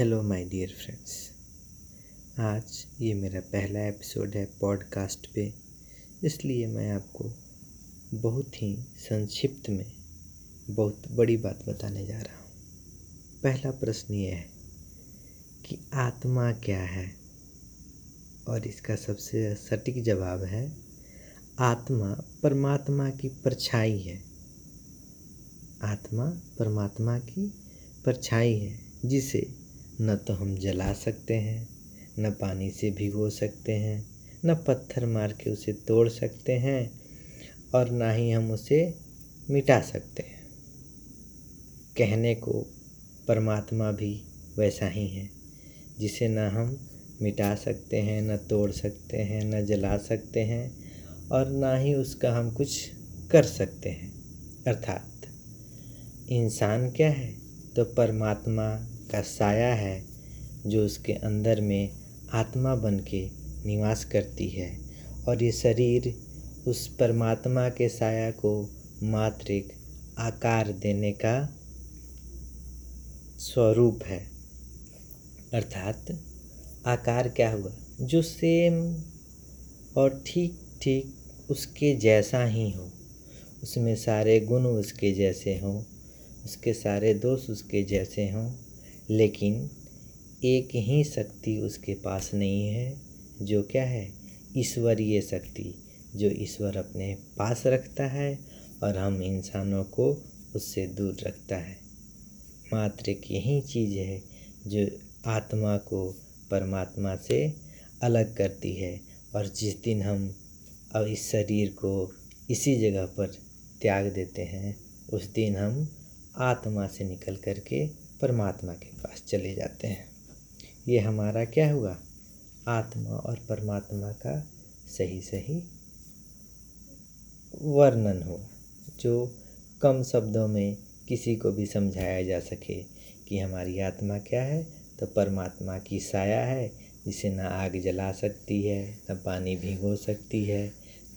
Hello my dear friends आज ये मेरा पहला एपिसोड है पॉडकास्ट पे, इसलिए मैं आपको बहुत ही संक्षिप्त में बहुत बड़ी बात बताने जा रहा हूँ। पहला प्रश्न ये है कि आत्मा क्या है? और इसका सबसे सटीक जवाब है, आत्मा परमात्मा की परछाई है। आत्मा परमात्मा की परछाई है, जिसे न तो हम जला सकते हैं, न पानी से भिगो सकते हैं, न पत्थर मार के उसे तोड़ सकते हैं और ना ही हम उसे मिटा सकते हैं। कहने को परमात्मा भी वैसा ही है, जिसे न हम मिटा सकते हैं, न तोड़ सकते हैं, न जला सकते हैं और ना ही उसका हम कुछ कर सकते हैं। अर्थात, इंसान क्या है? तो परमात्मा का साया है, जो उसके अंदर में आत्मा बन के निवास करती है। और ये शरीर उस परमात्मा के साया को मात्रिक आकार देने का स्वरूप है। अर्थात आकार क्या हुआ? जो सेम और ठीक ठीक उसके जैसा ही हो। उसमें सारे गुण उसके जैसे हों, उसके सारे दोष उसके जैसे हों। लेकिन एक ही शक्ति उसके पास नहीं है, जो क्या है? ईश्वरीय शक्ति, जो ईश्वर अपने पास रखता है और हम इंसानों को उससे दूर रखता है। मात्र एक यही चीज़ है, जो आत्मा को परमात्मा से अलग करती है और जिस दिन हम अब इस शरीर को इसी जगह पर त्याग देते हैं, उस दिन हम आत्मा से निकल कर के परमात्मा के पास चले जाते हैं। ये हमारा क्या हुआ? आत्मा और परमात्मा का सही सही वर्णन हुआ, जो कम शब्दों में किसी को भी समझाया जा सके कि हमारी आत्मा क्या है तो परमात्मा की साया है, जिसे न आग जला सकती है, न पानी भिगो सकती है,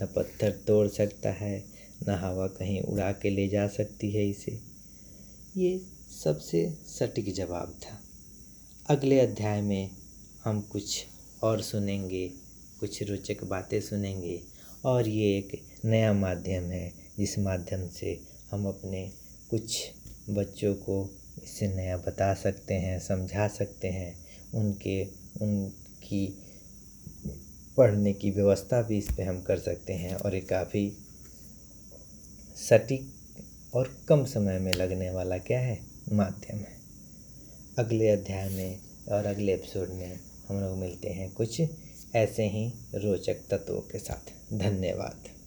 न पत्थर तोड़ सकता है, न हवा कहीं उड़ा के ले जा सकती है इसे। ये सबसे सटीक जवाब था। अगले अध्याय में हम कुछ और सुनेंगे, कुछ रोचक बातें सुनेंगे और ये एक नया माध्यम है, जिस माध्यम से हम अपने कुछ बच्चों को इससे नया बता सकते हैं, समझा सकते हैं। उनके, उनकी पढ़ने की व्यवस्था भी इस पर हम कर सकते हैं और ये काफ़ी सटीक और कम समय में लगने वाला क्या है? माध्यम है। अगले अध्याय में और अगले एपिसोड में हम लोग मिलते हैं कुछ ऐसे ही रोचक तत्वों के साथ। धन्यवाद।